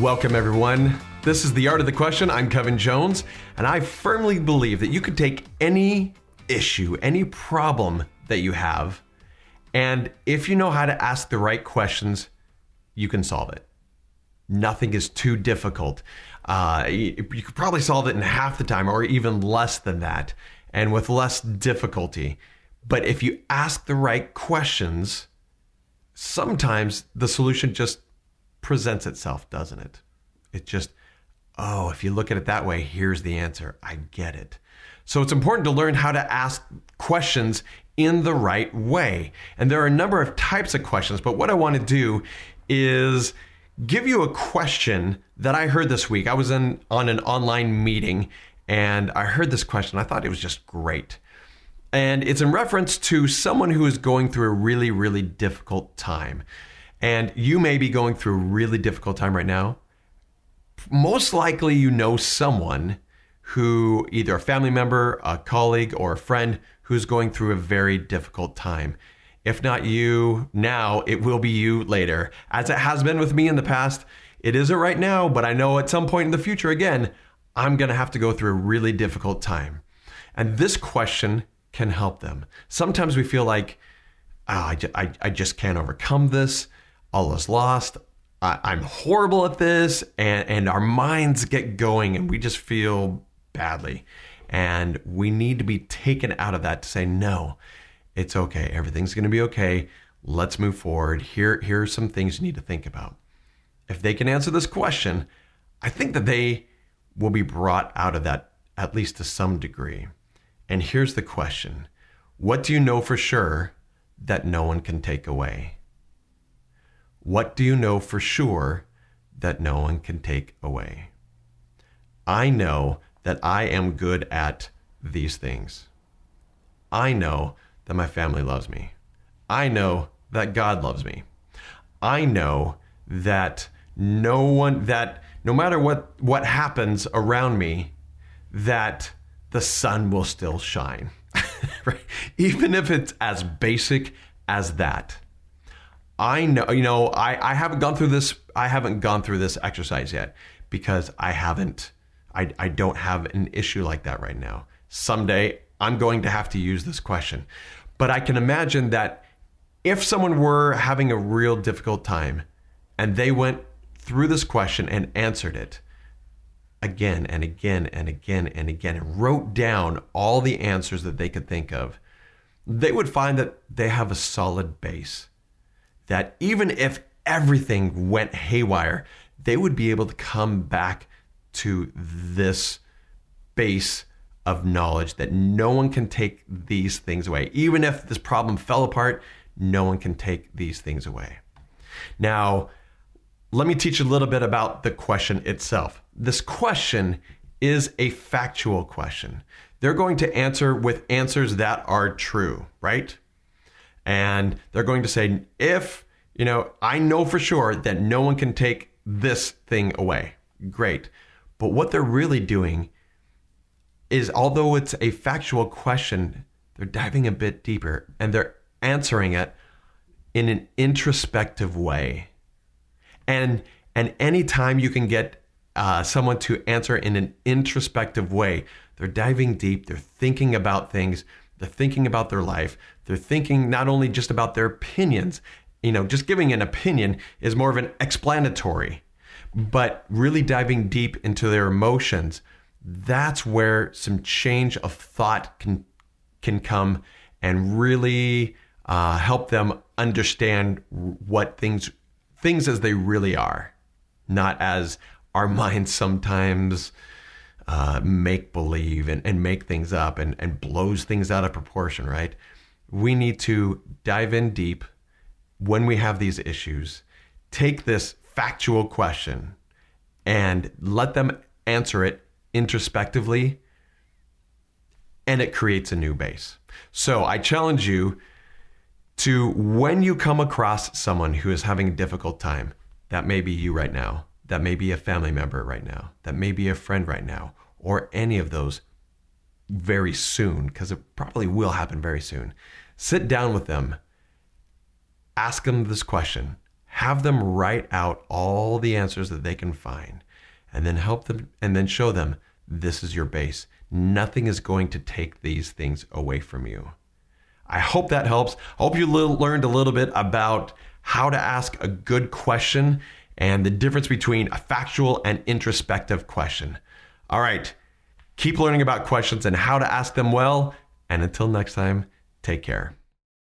Welcome, everyone. This is The Art of the Question. I'm Kevin Jones, and I firmly believe that you could take any issue, any problem that you have, and if you know how to ask the right questions, you can solve it. Nothing is too difficult. Uh, you, you could probably solve it in half the time or even less than that, and with less difficulty. But if you ask the right questions, sometimes the solution just presents itself, doesn't it? It just, oh, if you look at it that way, here's the answer. I get it. So it's important to learn how to ask questions in the right way. And there are a number of types of questions, but what I want to do is give you a question that I heard this week. I was in on an online meeting and I heard this question. I thought it was just great. And it's in reference to someone who is going through a really, really difficult time. And you may be going through a really difficult time right now. Most likely, you know someone who, either a family member, a colleague, or a friend, who's going through a very difficult time. If not you now, it will be you later. As it has been with me in the past, it isn't right now, but I know at some point in the future, again, I'm going to have to go through a really difficult time. And this question can help them. Sometimes we feel like, oh, I, I, I just can't overcome this all is lost. I, I'm horrible at this. And, and our minds get going and we just feel badly. And we need to be taken out of that to say, no, it's okay. Everything's going to be okay. Let's move forward. Here, here are some things you need to think about. If they can answer this question, I think that they will be brought out of that at least to some degree. And here's the question What do you know for sure that no one can take away? What do you know for sure that no one can take away? I know that I am good at these things. I know that my family loves me. I know that God loves me. I know that no one that no matter what what happens around me that the sun will still shine. right? Even if it's as basic as that. I know, you know, I, I haven't gone through this. I haven't gone through this exercise yet because I haven't, I, I don't have an issue like that right now. Someday I'm going to have to use this question. But I can imagine that if someone were having a real difficult time and they went through this question and answered it again and again and again and again and wrote down all the answers that they could think of, they would find that they have a solid base that even if everything went haywire, they would be able to come back to this base of knowledge that no one can take these things away. Even if this problem fell apart, no one can take these things away. Now, let me teach a little bit about the question itself. This question is a factual question. They're going to answer with answers that are true, right? And they're going to say, if, you know, I know for sure that no one can take this thing away. Great. But what they're really doing is, although it's a factual question, they're diving a bit deeper and they're answering it in an introspective way. And and anytime you can get uh, someone to answer in an introspective way, they're diving deep. They're thinking about things. They're thinking about their life. They're thinking not only just about their opinions, you know, just giving an opinion is more of an explanatory, but really diving deep into their emotions. That's where some change of thought can can come and really uh, help them understand what things things as they really are, not as our minds sometimes uh, make believe and, and make things up and, and blows things out of proportion, right? We need to dive in deep when we have these issues, take this factual question and let them answer it introspectively, and it creates a new base. So I challenge you to when you come across someone who is having a difficult time, that may be you right now, that may be a family member right now, that may be a friend right now, or any of those very soon, because it probably will happen very soon. Sit down with them, ask them this question have them write out all the answers that they can find and then help them and then show them this is your base. Nothing is going to take these things away from you. I hope that helps. I hope you learned a little bit about how to ask a good question and the difference between a factual and introspective question. All right, keep learning about questions and how to ask them well. And until next time, take care.